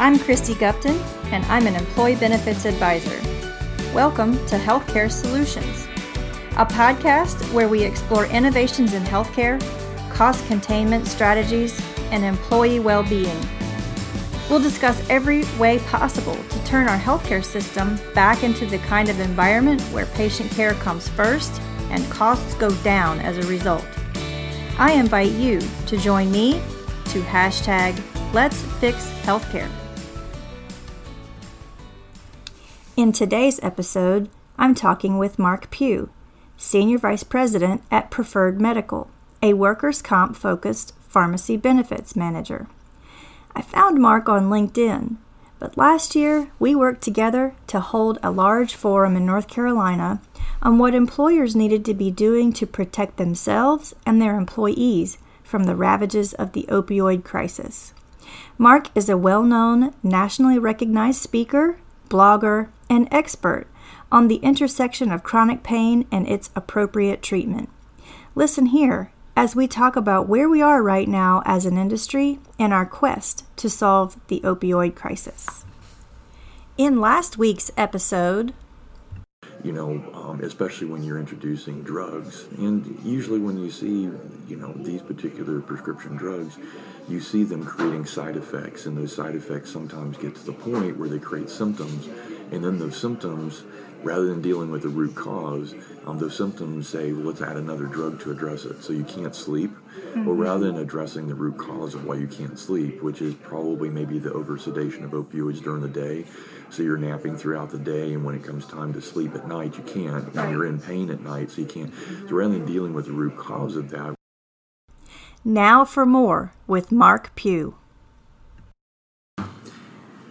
I'm Christy Gupton, and I'm an Employee Benefits Advisor. Welcome to Healthcare Solutions, a podcast where we explore innovations in healthcare, cost containment strategies, and employee well being. We'll discuss every way possible to turn our healthcare system back into the kind of environment where patient care comes first and costs go down as a result. I invite you to join me to hashtag Let's Fix Healthcare. In today's episode, I'm talking with Mark Pew, Senior Vice President at Preferred Medical, a workers' comp focused pharmacy benefits manager. I found Mark on LinkedIn, but last year we worked together to hold a large forum in North Carolina on what employers needed to be doing to protect themselves and their employees from the ravages of the opioid crisis. Mark is a well known, nationally recognized speaker, blogger, and expert on the intersection of chronic pain and its appropriate treatment. Listen here as we talk about where we are right now as an industry and our quest to solve the opioid crisis. In last week's episode, you know, um, especially when you're introducing drugs. And usually, when you see, you know, these particular prescription drugs, you see them creating side effects, and those side effects sometimes get to the point where they create symptoms, and then those symptoms, rather than dealing with the root cause, um, those symptoms say, well, let's add another drug to address it. So you can't sleep, mm-hmm. or rather than addressing the root cause of why you can't sleep, which is probably maybe the oversedation of opioids during the day. So you're napping throughout the day, and when it comes time to sleep at night, you can't. And you're in pain at night, so you can't. So rather than dealing with the root cause of that, now for more with Mark Pew.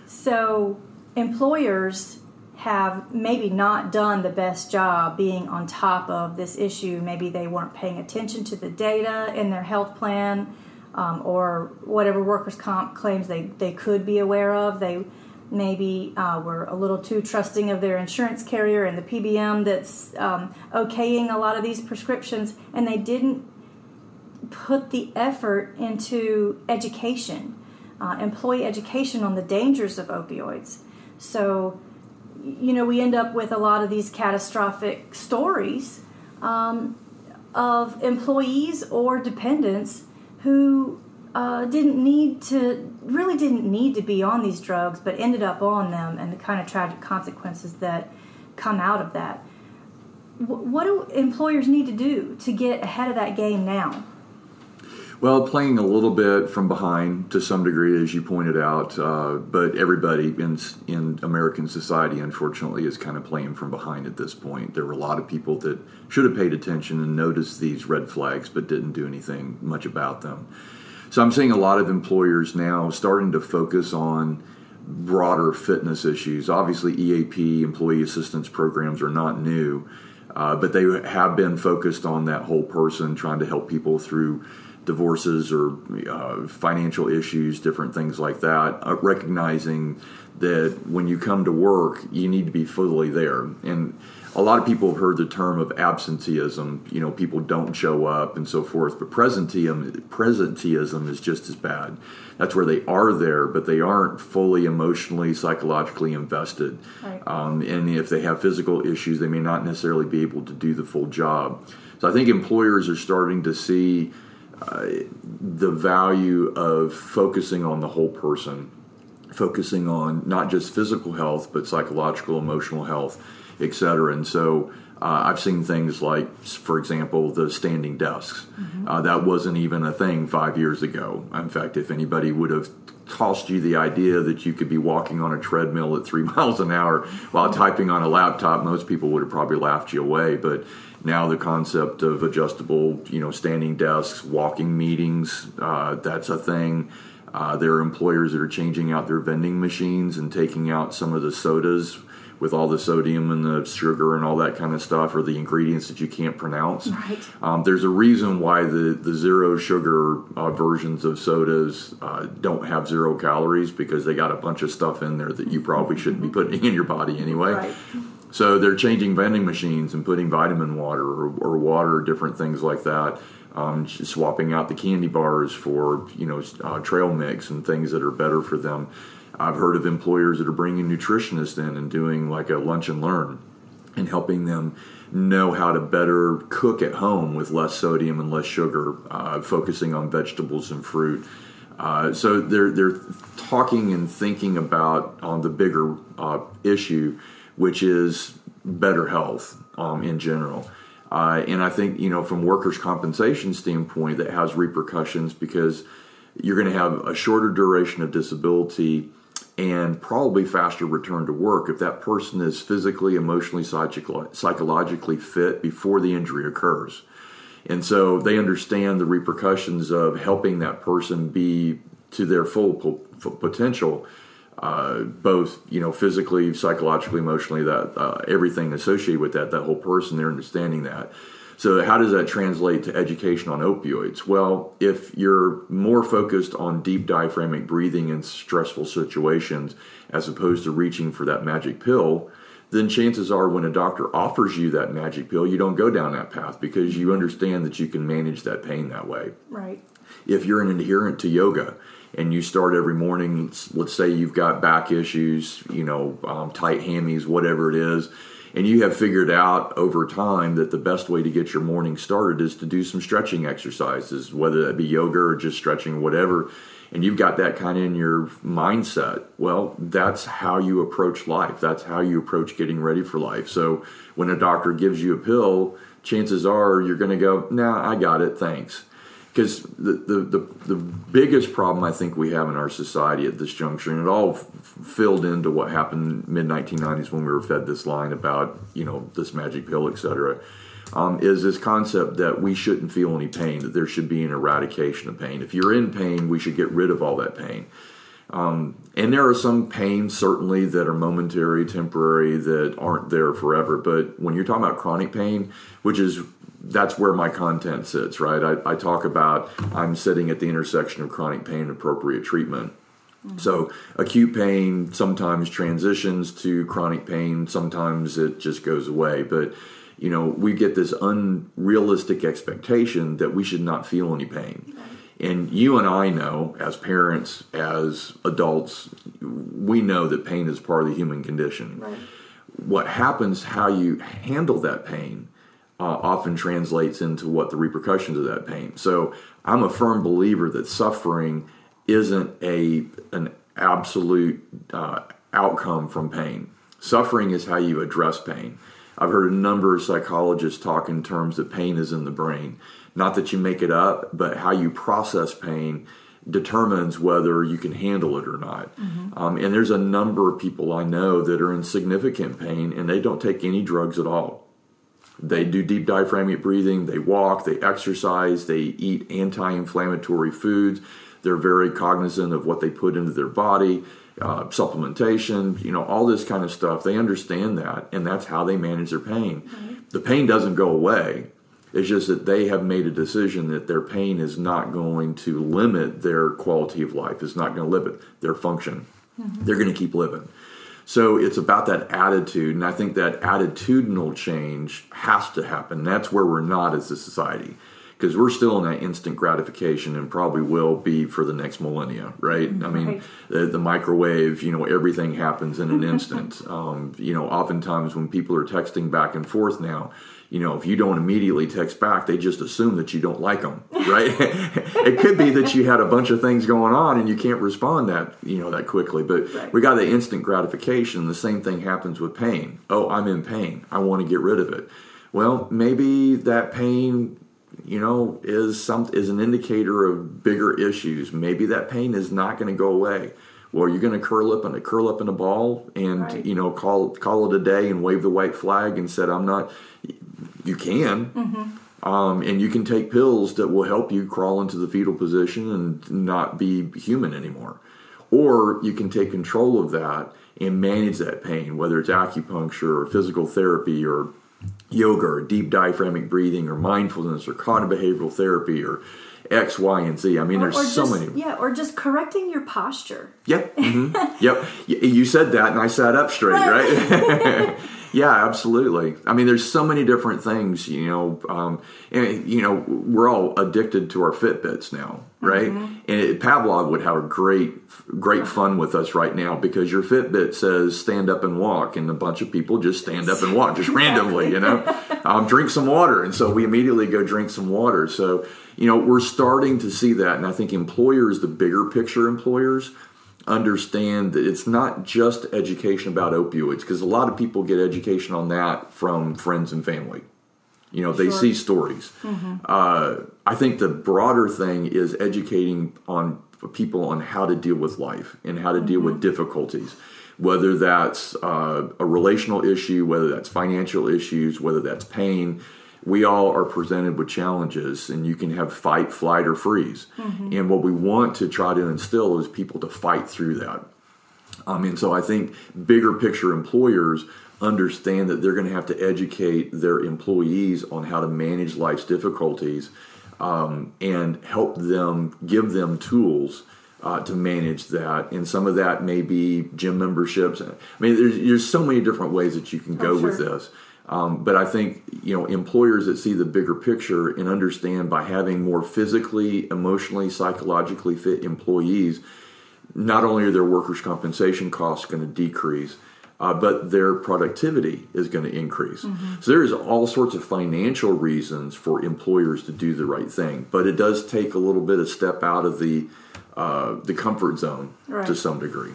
So, employers have maybe not done the best job being on top of this issue. Maybe they weren't paying attention to the data in their health plan um, or whatever workers' comp claims they, they could be aware of. They maybe uh, were a little too trusting of their insurance carrier and the PBM that's um, okaying a lot of these prescriptions, and they didn't put the effort into education, uh, employee education on the dangers of opioids. So, you know, we end up with a lot of these catastrophic stories um, of employees or dependents who uh, didn't need to, really didn't need to be on these drugs, but ended up on them and the kind of tragic consequences that come out of that. what do employers need to do to get ahead of that game now? Well, playing a little bit from behind to some degree, as you pointed out, uh, but everybody in in American society, unfortunately, is kind of playing from behind at this point. There were a lot of people that should have paid attention and noticed these red flags, but didn't do anything much about them. So I'm seeing a lot of employers now starting to focus on broader fitness issues. Obviously, EAP, employee assistance programs, are not new, uh, but they have been focused on that whole person, trying to help people through divorces or uh, financial issues, different things like that, uh, recognizing that when you come to work, you need to be fully there. And a lot of people have heard the term of absenteeism. You know, people don't show up and so forth. But presenteeism, presenteeism is just as bad. That's where they are there, but they aren't fully emotionally, psychologically invested. Right. Um, and if they have physical issues, they may not necessarily be able to do the full job. So I think employers are starting to see uh, the value of focusing on the whole person, focusing on not just physical health, but psychological, emotional health, etc. And so uh, I've seen things like, for example, the standing desks. Mm-hmm. Uh, that wasn't even a thing five years ago. In fact, if anybody would have tossed you the idea that you could be walking on a treadmill at three miles an hour while typing on a laptop, most people would have probably laughed you away. But now the concept of adjustable, you know, standing desks, walking meetings, uh, that's a thing. Uh, there are employers that are changing out their vending machines and taking out some of the sodas with all the sodium and the sugar and all that kind of stuff, or the ingredients that you can't pronounce. Right. Um, there's a reason why the, the zero sugar uh, versions of sodas uh, don't have zero calories because they got a bunch of stuff in there that you probably shouldn't be putting in your body anyway. Right. So they're changing vending machines and putting vitamin water or, or water, different things like that. Um, swapping out the candy bars for you know uh, trail mix and things that are better for them. I've heard of employers that are bringing nutritionists in and doing like a lunch and learn and helping them know how to better cook at home with less sodium and less sugar, uh, focusing on vegetables and fruit. Uh, so they're they're talking and thinking about on the bigger uh, issue, which is better health um, in general. Uh, and I think you know from workers' compensation standpoint, that has repercussions because you're going to have a shorter duration of disability and probably faster return to work if that person is physically, emotionally, psychologically fit before the injury occurs. And so they understand the repercussions of helping that person be to their full potential, uh, both you know physically, psychologically, emotionally, that uh, everything associated with that, that whole person. They're understanding that. So, how does that translate to education on opioids? Well, if you're more focused on deep diaphragmatic breathing in stressful situations as opposed to reaching for that magic pill, then chances are when a doctor offers you that magic pill, you don't go down that path because you understand that you can manage that pain that way. Right. If you're an adherent to yoga and you start every morning, let's say you've got back issues, you know, um, tight hammies, whatever it is and you have figured out over time that the best way to get your morning started is to do some stretching exercises, whether that be yoga or just stretching, whatever. And you've got that kind of in your mindset. Well, that's how you approach life. That's how you approach getting ready for life. So when a doctor gives you a pill, chances are you're going to go, "Nah, I got it, thanks." Because the, the, the, the, biggest problem I think we have in our society at this juncture, and it all f- filled into what happened mid 1990s when we were fed this line about you know this magic pill, etc. Um, is this concept that we shouldn't feel any pain, that there should be an eradication of pain. If you're in pain, we should get rid of all that pain. Um, and there are some pains certainly that are momentary, temporary, that aren't there forever. But when you're talking about chronic pain, which is that's where my content sits, right? I, I, talk about I'm sitting at the intersection of chronic pain and appropriate treatment. Mm-hmm. So acute pain sometimes transitions to chronic pain, sometimes it just goes away. But you know, we get this unrealistic expectation that we should not feel any pain. And you and I know, as parents, as adults, we know that pain is part of the human condition. Right. What happens, how you handle that pain, uh, often translates into what the repercussions of that pain. So I'm a firm believer that suffering isn't a an absolute uh, outcome from pain. Suffering is how you address pain. I've heard a number of psychologists talk in terms that pain is in the brain. Not that you make it up, but how you process pain determines whether you can handle it or not. Mm-hmm. Um, and there's a number of people I know that are in significant pain and they don't take any drugs at all. They do deep diaphragmatic breathing, they walk, they exercise, they eat anti inflammatory foods. They're very cognizant of what they put into their body, uh, supplementation, you know, all this kind of stuff. They understand that, and that's how they manage their pain. Mm-hmm. The pain doesn't go away. It's just that they have made a decision that their pain is not going to limit their quality of life. It's not going to limit their function. Mm-hmm. They're going to keep living. So it's about that attitude, and I think that attitudinal change has to happen. That's where we're not as a society because we're still in that instant gratification and probably will be for the next millennia, right? I mean, right. The, the, microwave, you know, everything happens in an instant. Um, you know, oftentimes when people are texting back and forth now, you know, if you don't immediately text back, they just assume that you don't like them, right? it could be that you had a bunch of things going on and you can't respond that, you know, that quickly. But right. we got the instant gratification. The same thing happens with pain. Oh, I'm in pain. I want to get rid of it. Well, maybe that pain, you know, is some is an indicator of bigger issues. Maybe that pain is not going to go away. Well, you're going to curl up and curl up in a ball and right. you know call call it a day and wave the white flag and said I'm not you can. Mm-hmm. Um, and you can take pills that will help you crawl into the fetal position and not be human anymore. Or you can take control of that and manage that pain, whether it's acupuncture or physical therapy or yoga or deep diaphragmatic breathing or mindfulness or cognitive behavioral therapy or X, Y, and Z. I mean, or, there's or so just, many. Yeah, or just correcting your posture. Yep. Mm-hmm. yep. You said that, and I sat up straight, right? yeah, absolutely. I mean, there's so many different things, you know, um, and you know, we're all addicted to our Fitbits now, right? Mm-hmm. And it, Pavlov would have a great, great fun with us right now because your Fitbit says stand up and walk, and a bunch of people just stand up and walk just randomly, you know, um, drink some water, and so we immediately go drink some water. So, you know, we're starting to see that, and I think employers, the bigger picture employers understand that it's not just education about opioids because a lot of people get education on that from friends and family. You know, they sure. see stories. Mm-hmm. Uh, I think the broader thing is educating on people on how to deal with life and how to deal mm-hmm. with difficulties, whether that's uh, a relational issue, whether that's financial issues, whether that's pain we all are presented with challenges and you can have fight flight or freeze. Mm-hmm. and what we want to try to instill is people to fight through that. Um, and so i think bigger picture employers understand that they're going to have to educate their employees on how to manage life's difficulties um, and help them give them tools uh, to manage that. And some of that may be gym memberships. I mean there's, there's so many different ways that you can go oh, sure. with this um, but I think you know employers that see the bigger picture and understand by having more physically, emotionally, psychologically fit employees, not only are their workers' compensation costs going to decrease, uh, but their productivity is going to increase. Mm-hmm. So there's all sorts of financial reasons for employers to do the right thing, but it does take a little bit of step out of the uh, the comfort zone right. to some degree.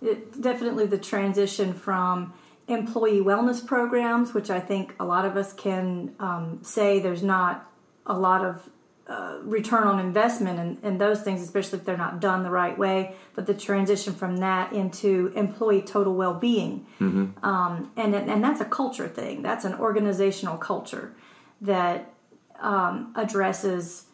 It, definitely the transition from employee wellness programs, which I think a lot of us can um, say there's not a lot of uh, return on investment in, in, those things, especially if they're not done the right way. But the transition from that into employee total well being, mm-hmm. um, and and that's a culture thing. That's an organizational culture that um, addresses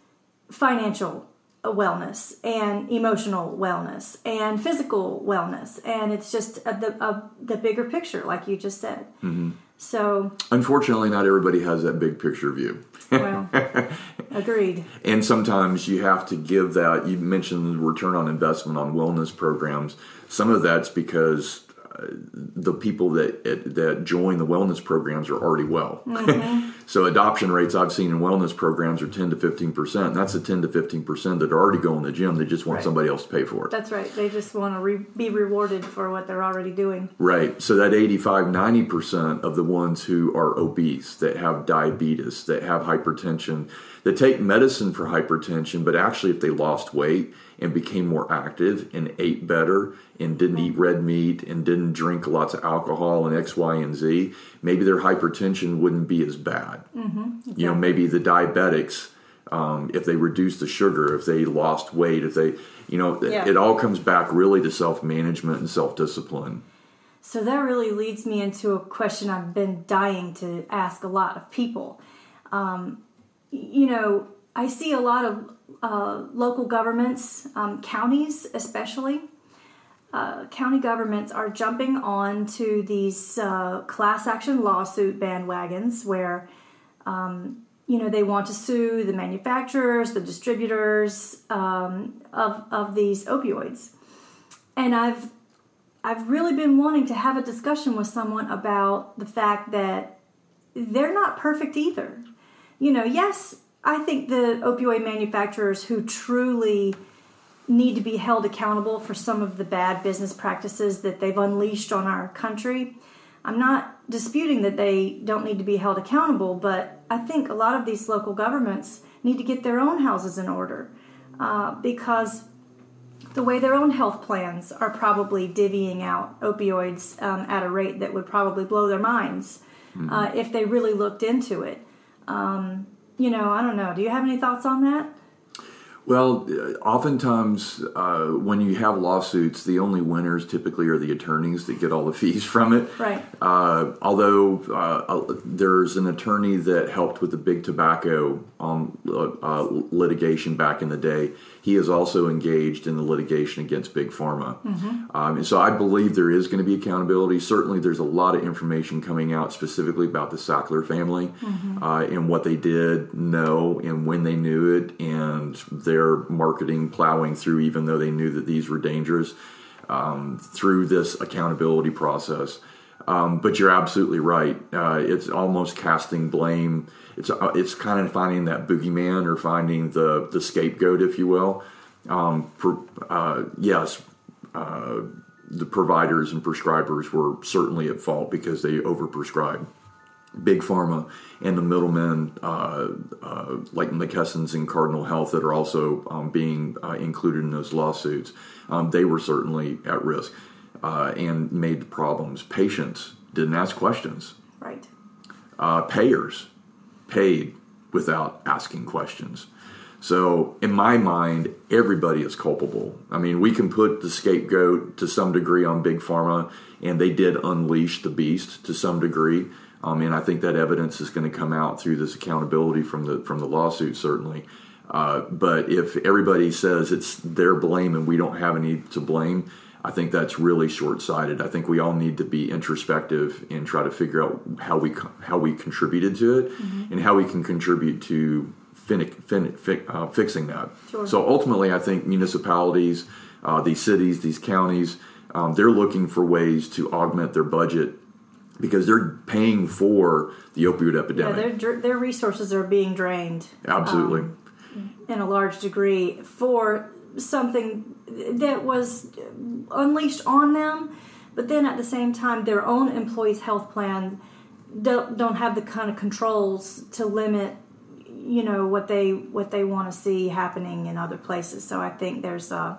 financial wellness and emotional wellness and physical wellness. And it's just a, the a, the bigger picture like you just said. Mm-hmm. so unfortunately not everybody has that big picture view. Well agreed. And sometimes you have to give that you mentioned the return on investment on wellness programs. Some of that's because the people that that join the wellness programs are already well. Mm-hmm. so adoption rates I've seen in wellness programs are ten to fifteen percent. That's the ten to fifteen percent that are already going to the gym. They just want right. somebody else to pay for it. That's right. They just want to re- be rewarded for what they're already doing. Right. So that 85 90 percent of the ones who are obese, that have diabetes, that have hypertension, that take medicine for hypertension, but actually if they lost weight and became more active and ate better and didn't eat red meat and didn't drink lots of alcohol and X, Y, and Z, maybe their hypertension wouldn't be as bad. Mm-hmm, exactly. You know, maybe the diabetics, um, if they reduced the sugar, if they lost weight, if they, you know, yeah. it all comes back really to self management and self discipline. So that really leads me into a question I've been dying to ask a lot of people. Um, you know, I see a lot of uh, local governments, um, counties especially, uh, county governments are jumping on to these uh, class action lawsuit bandwagons where um, you know they want to sue the manufacturers the distributors um, of, of these opioids. And i've i've really been wanting to have a discussion with someone about the fact that they're not perfect either. You know yes I think the opioid manufacturers who truly need to be held accountable for some of the bad business practices that they've unleashed on our country. I'm not disputing that they don't need to be held accountable, but I think a lot of these local governments need to get their own houses in order uh, because the way their own health plans are probably divvying out opioids um, at a rate that would probably blow their minds mm-hmm. uh, if they really looked into it. Um, you know, I don't know. Do you have any thoughts on that? Well, uh, oftentimes uh, when you have lawsuits, the only winners typically are the attorneys that get all the fees from it. Right. Uh, although uh, there's an attorney that helped with the big tobacco um, uh, litigation back in the day, he is also engaged in the litigation against Big Pharma. Mm-hmm. Um, and so I believe there is going to be accountability. Certainly, there's a lot of information coming out specifically about the Sackler family mm-hmm. uh, and what they did know and when they knew it and their marketing plowing through, even though they knew that these were dangerous, um, through this accountability process. Um, but you're absolutely right. Uh, it's almost casting blame. It's uh, it's kind of finding that boogeyman or finding the the scapegoat, if you will. Um, for, uh, yes, uh, the providers and prescribers were certainly at fault because they overprescribed. Big pharma and the middlemen, uh, uh, like McKesson's and Cardinal Health, that are also um, being uh, included in those lawsuits, um, they were certainly at risk uh, and made the problems. Patients didn't ask questions. Right. Uh, payers paid without asking questions. So, in my mind, everybody is culpable. I mean, we can put the scapegoat to some degree on Big Pharma, and they did unleash the beast to some degree. Um, and I think that evidence is going to come out through this accountability from the from the lawsuit, certainly. Uh, but if everybody says it's their blame and we don't have any to blame, I think that's really short sighted. I think we all need to be introspective and try to figure out how we how we contributed to it mm-hmm. and how we can contribute to fin- fin- fi- uh, fixing that. Sure. So ultimately, I think municipalities, uh, these cities, these counties, um, they're looking for ways to augment their budget because they're paying for the opioid epidemic. Yeah, their their resources are being drained. Absolutely. Um, in a large degree for something that was unleashed on them, but then at the same time, their own employees' health plan don't, don't have the kind of controls to limit you know what they what they want to see happening in other places. So I think there's a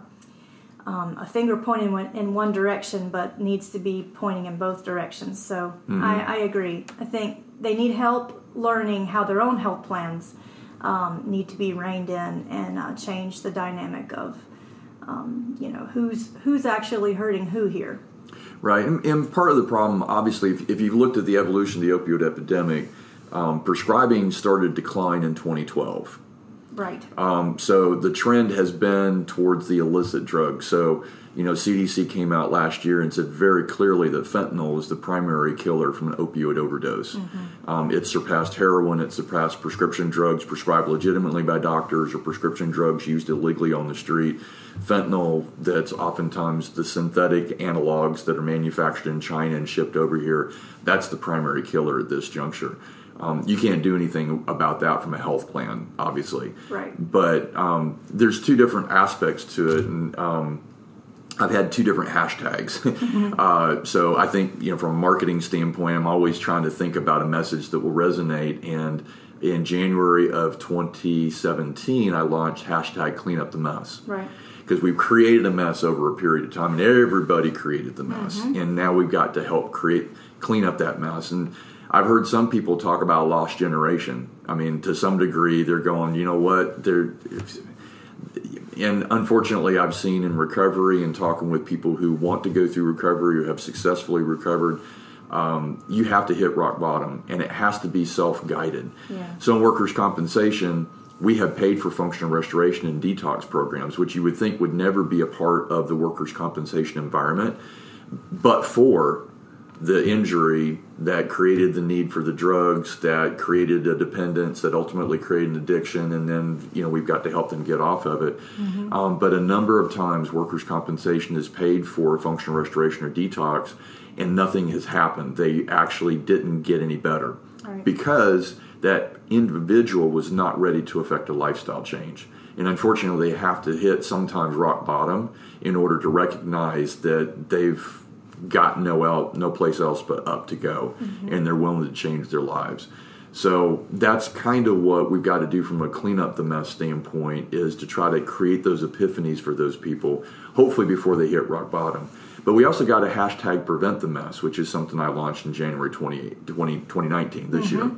um, a finger pointing in one direction, but needs to be pointing in both directions. So mm-hmm. I, I, agree. I think they need help learning how their own health plans um, need to be reined in and uh, change the dynamic of um, you know who's who's actually hurting who here. Right, and, and part of the problem, obviously, if, if you've looked at the evolution of the opioid epidemic um, prescribing started to decline in 2012. Right. Um, so the trend has been towards the illicit drugs. So, you know, CDC came out last year and said very clearly that fentanyl is the primary killer from an opioid overdose. Mm-hmm. Um, it surpassed heroin, it surpassed prescription drugs prescribed legitimately by doctors or prescription drugs used illegally on the street. Fentanyl, that's oftentimes the synthetic analogs that are manufactured in China and shipped over here, that's the primary killer at this juncture. Um, you can't do anything about that from a health plan, obviously. Right. But um, there's two different aspects to it, and um, I've had two different hashtags. Mm-hmm. uh, so I think you know, from a marketing standpoint, I'm always trying to think about a message that will resonate. And in January of 2017, I launched hashtag Clean Up the Mess. Right because we've created a mess over a period of time and everybody created the mess mm-hmm. and now we've got to help create clean up that mess and I've heard some people talk about lost generation. I mean, to some degree, they're going, you know what, they're. And unfortunately, I've seen in recovery and talking with people who want to go through recovery or have successfully recovered, um, you have to hit rock bottom, and it has to be self guided. Yeah. So in workers' compensation, we have paid for functional restoration and detox programs, which you would think would never be a part of the workers' compensation environment, but for the injury that created the need for the drugs that created a dependence that ultimately created an addiction and then you know we've got to help them get off of it mm-hmm. um, but a number of times workers compensation is paid for functional restoration or detox and nothing has happened they actually didn't get any better right. because that individual was not ready to affect a lifestyle change and unfortunately they have to hit sometimes rock bottom in order to recognize that they've got no el- no place else but up to go, mm-hmm. and they're willing to change their lives. So that's kind of what we've got to do from a clean up the mess standpoint is to try to create those epiphanies for those people, hopefully before they hit rock bottom. But we also got a hashtag prevent the mess, which is something I launched in January 20, 20 2019 this mm-hmm. year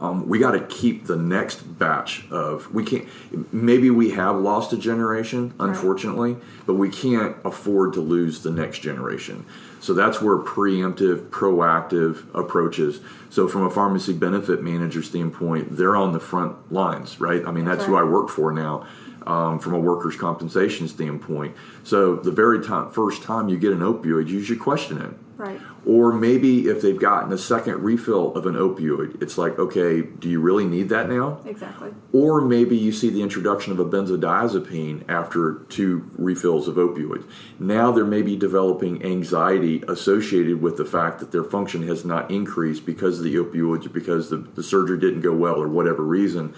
um, we got to keep the next batch of we can't maybe we have lost a generation unfortunately right. but we can't afford to lose the next generation so that's where preemptive proactive approaches so from a pharmacy benefit manager standpoint they're on the front lines right i mean that's, that's right. who i work for now um, from a workers' compensation standpoint. So the very time, first time you get an opioid, you should question it Right. Or maybe if they've gotten a second refill of an opioid, it's like, okay, do you really need that now? Exactly. Or maybe you see the introduction of a benzodiazepine after two refills of opioids. Now they're maybe developing anxiety associated with the fact that their function has not increased because of the opioids or because the, the surgery didn't go well or whatever reason.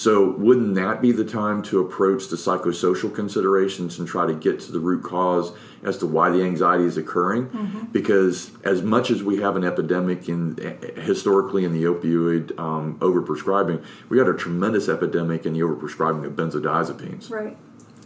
So, wouldn't that be the time to approach the psychosocial considerations and try to get to the root cause as to why the anxiety is occurring? Mm-hmm. Because as much as we have an epidemic in historically in the opioid um, overprescribing, we got a tremendous epidemic in the overprescribing of benzodiazepines. Right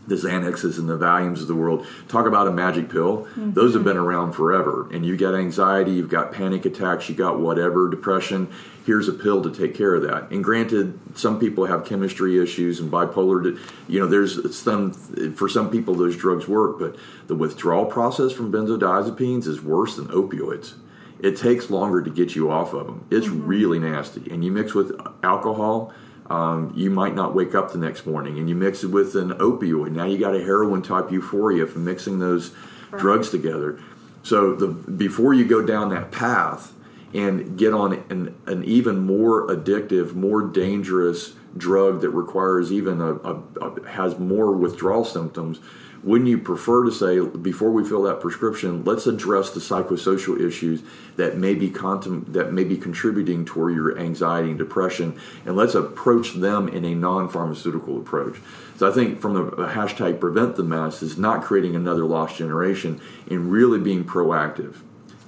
the Xanaxes and the Valiums of the world. Talk about a magic pill. Mm-hmm. Those have been around forever. And you've got anxiety, you've got panic attacks, you got whatever, depression. Here's a pill to take care of that. And granted, some people have chemistry issues and bipolar. You know, there's some for some people those drugs work, but the withdrawal process from benzodiazepines is worse than opioids. It takes longer to get you off of them. It's mm-hmm. really nasty. And you mix with alcohol um, you might not wake up the next morning and you mix it with an opioid. Now you got a heroin type euphoria from mixing those right. drugs together. So the before you go down that path and get on an, an even more addictive, more dangerous drug that requires even a, a, a has more withdrawal symptoms, wouldn't you prefer to say before we fill that prescription let's address the psychosocial issues that may be contem- that may be contributing toward your anxiety and depression and let's approach them in a non-pharmaceutical approach? So i think from the hashtag prevent the mess is not creating another lost generation and really being proactive.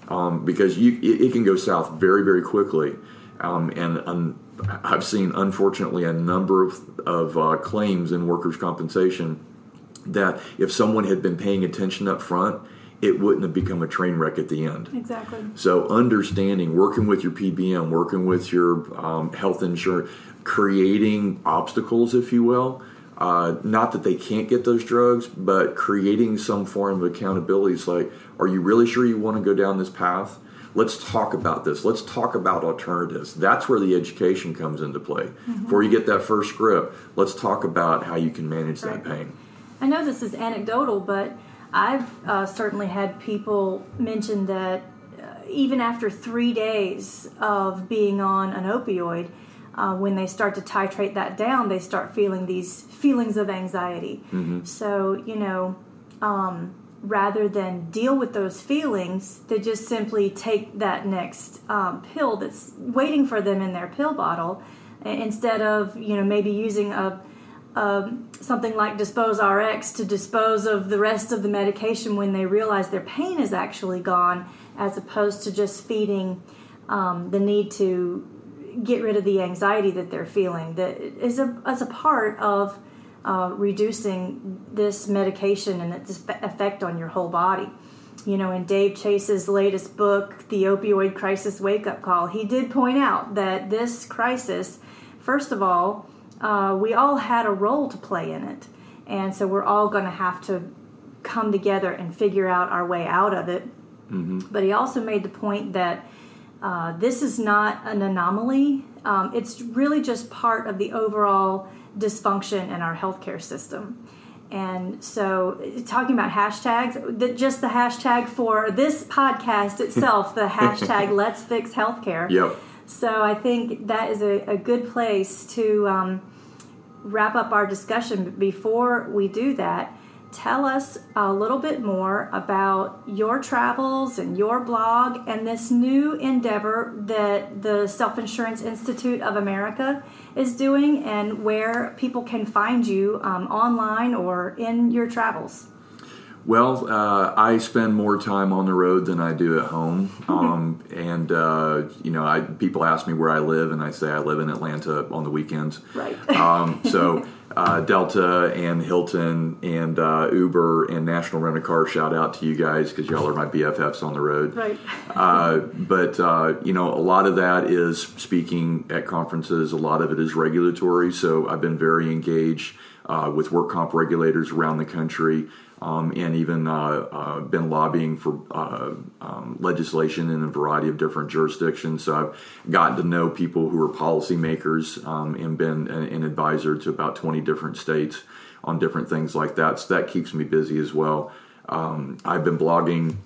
Um, because you, it, it, can go south very very quickly. Um, and I've seen, unfortunately, a number of, of uh, claims in workers' compensation that if someone had been paying attention up front, it wouldn't have become a train wreck at the end. Exactly. So, understanding, working with your PBM, working with your um, health insurance, creating obstacles, if you will. Uh, not that they can't get those drugs, but creating some form of accountability. It's like, are you really sure you want to go down this path? Let's talk about this. Let's talk about alternatives. That's where the education comes into play. Mm-hmm. Before you get that first script, let's talk about how you can manage right. that pain. I know this is anecdotal, but I've uh, certainly had people mention that uh, even after three days of being on an opioid, uh, when they start to titrate that down, they start feeling these feelings of anxiety. Mm-hmm. So, you know, um, rather than deal with those feelings, they just simply take that next um, pill that's waiting for them in their pill bottle instead of, you know, maybe using a um, something like Dispose RX to dispose of the rest of the medication when they realize their pain is actually gone, as opposed to just feeding um, the need to get rid of the anxiety that they're feeling. That is a as a part of uh, reducing this medication and its effect on your whole body. You know, in Dave Chase's latest book, The Opioid Crisis Wake Up Call, he did point out that this crisis, first of all, uh, we all had a role to play in it. And so we're all going to have to come together and figure out our way out of it. Mm-hmm. But he also made the point that uh, this is not an anomaly, um, it's really just part of the overall dysfunction in our healthcare system. And so, talking about hashtags, the, just the hashtag for this podcast itself, the hashtag Let's Fix Healthcare. Yep so I think that is a, a good place to um, wrap up our discussion. But Before we do that, tell us a little bit more about your travels and your blog and this new endeavor that the Self Insurance Institute of America is doing and where people can find you um, online or in your travels. Well, uh, I spend more time on the road than I do at home, um, and uh, you know, I, people ask me where I live, and I say I live in Atlanta on the weekends. Right. Um, so uh, Delta and Hilton and uh, Uber and National Rent a Car, shout out to you guys because y'all are my BFFs on the road. Right. Uh, but uh, you know, a lot of that is speaking at conferences. A lot of it is regulatory. So I've been very engaged with work comp regulators around the country um, and even uh, uh, been lobbying for uh, um, legislation in a variety of different jurisdictions. So I've gotten to know people who are policymakers um, and been an advisor to about 20 different states on different things like that. So that keeps me busy as well. Um, I've been blogging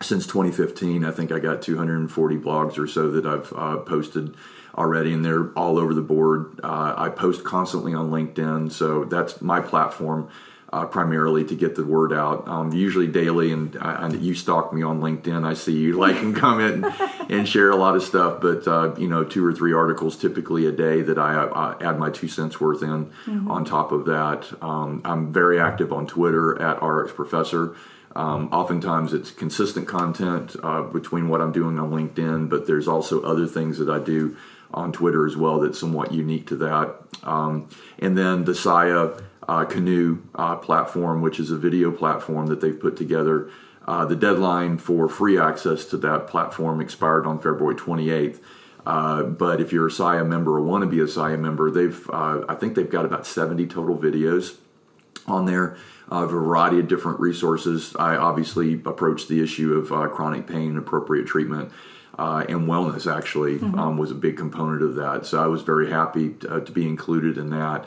since 2015. I think I got 240 blogs or so that I've uh, posted already, and they're all over the board. Uh, I post constantly on LinkedIn, so that's my platform. Uh, primarily to get the word out, um, usually daily. And, and, you stalk me on LinkedIn. I see you like and comment and, and share a lot of stuff. But uh, you know, two or three articles typically a day that I uh, add my two cents worth in. Mm-hmm. On top of that, um, I'm very active on Twitter at RX Professor. Um, oftentimes, it's consistent content uh, between what I'm doing on LinkedIn, but there's also other things that I do on Twitter as well that's somewhat unique to that. Um, and then the Saya uh, Canoe uh, platform, which is a video platform that they've put together. Uh, the deadline for free access to that platform expired on February 28th. Uh, but if you're a Saya member or want to be a Saya member, they've uh, I think they've got about 70 total videos on there, of a variety of different resources. I obviously approached the issue of uh, chronic pain and appropriate treatment uh, and wellness actually mm-hmm. um, was a big component of that. So I was very happy to, uh, to be included in that.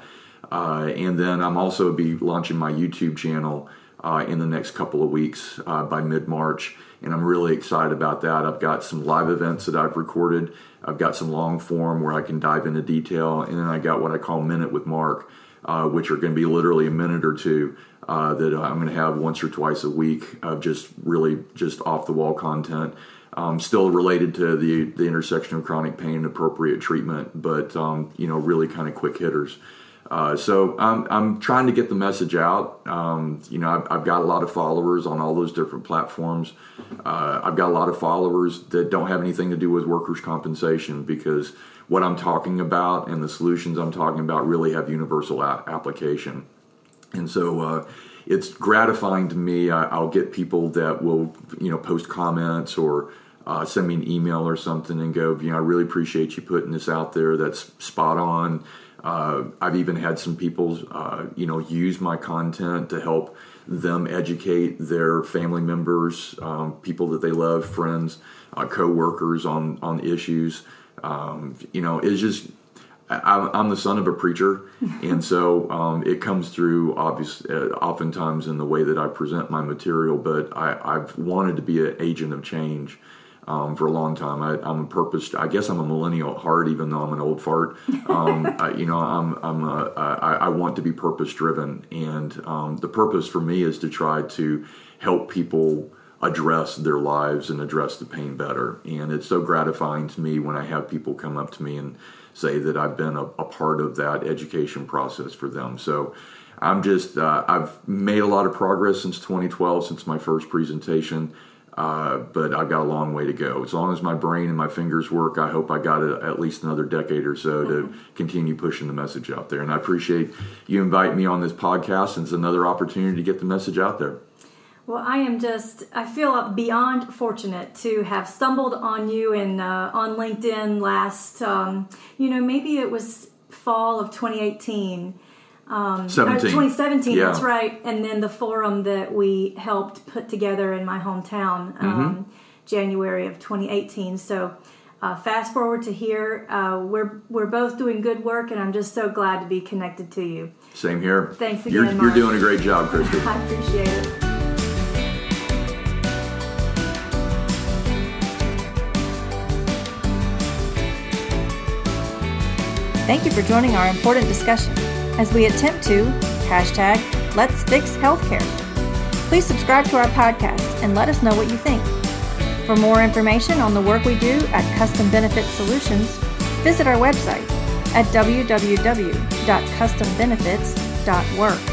Uh, and then I'm also be launching my YouTube channel uh, in the next couple of weeks uh, by mid March, and I'm really excited about that. I've got some live events that I've recorded. I've got some long form where I can dive into detail, and then I got what I call Minute with Mark, uh, which are going to be literally a minute or two. that I'm going to have once or twice a week of just really just off the wall content um, still related to the the intersection of chronic pain and appropriate treatment, but um, you know, really kind of quick hitters. Uh, so I'm, I'm trying to get the message out. Um, you know, I've, I've, got a lot of followers on all those different platforms. Uh, I've got a lot of followers that don't have anything to do with workers' compensation because what I'm talking about and the solutions I'm talking about really have universal a- application. And so uh, it's gratifying to me. I, will get people that will, you know, post comments or uh, send me an email or something and go, you know, I really appreciate you putting this out there. That's spot on. Uh, I've even had some people, uh, you know, use my content to help them educate their family members, um, people that they love, friends, uh, co-workers on on issues. Um, you know, it's just I'm the son of a preacher, and so um, it comes through obvious, uh, oftentimes in the way that I present my material. But I, have wanted to be an agent of change, um, for a long time. I, am a purpose. I guess I'm a millennial at heart, even though I'm an old fart. Um, I, you know, I'm I'm a, I, I want to be purpose driven, and um, the purpose for me is to try to help people address their lives and address the pain better. And it's so gratifying to me when I have people come up to me and say that I've been a, a part of that education process for them. So. I'm just, uh, I've made a lot of progress since 2012, since my first presentation. Uh, but I've got a long way to go. As long as my brain and my fingers work, I hope I got a, at least another decade or so to mm-hmm. continue pushing the message out there. And I appreciate you invite me on this podcast. And it's another opportunity to get the message out there. Well, I am just, I feel beyond fortunate to have stumbled on you and uh, on LinkedIn last, um, you know, maybe it was fall of 2018 um, 2017. Yeah. That's right. And then the forum that we helped put together in my hometown, um, mm-hmm. January of 2018. So uh, fast forward to here, uh, we're we're both doing good work, and I'm just so glad to be connected to you. Same here. Thanks again. You're, you're doing a great job, Christy. I appreciate it. Thank you for joining our important discussion as we attempt to hashtag Let's Fix Healthcare. Please subscribe to our podcast and let us know what you think. For more information on the work we do at Custom Benefit Solutions, visit our website at www.custombenefits.work.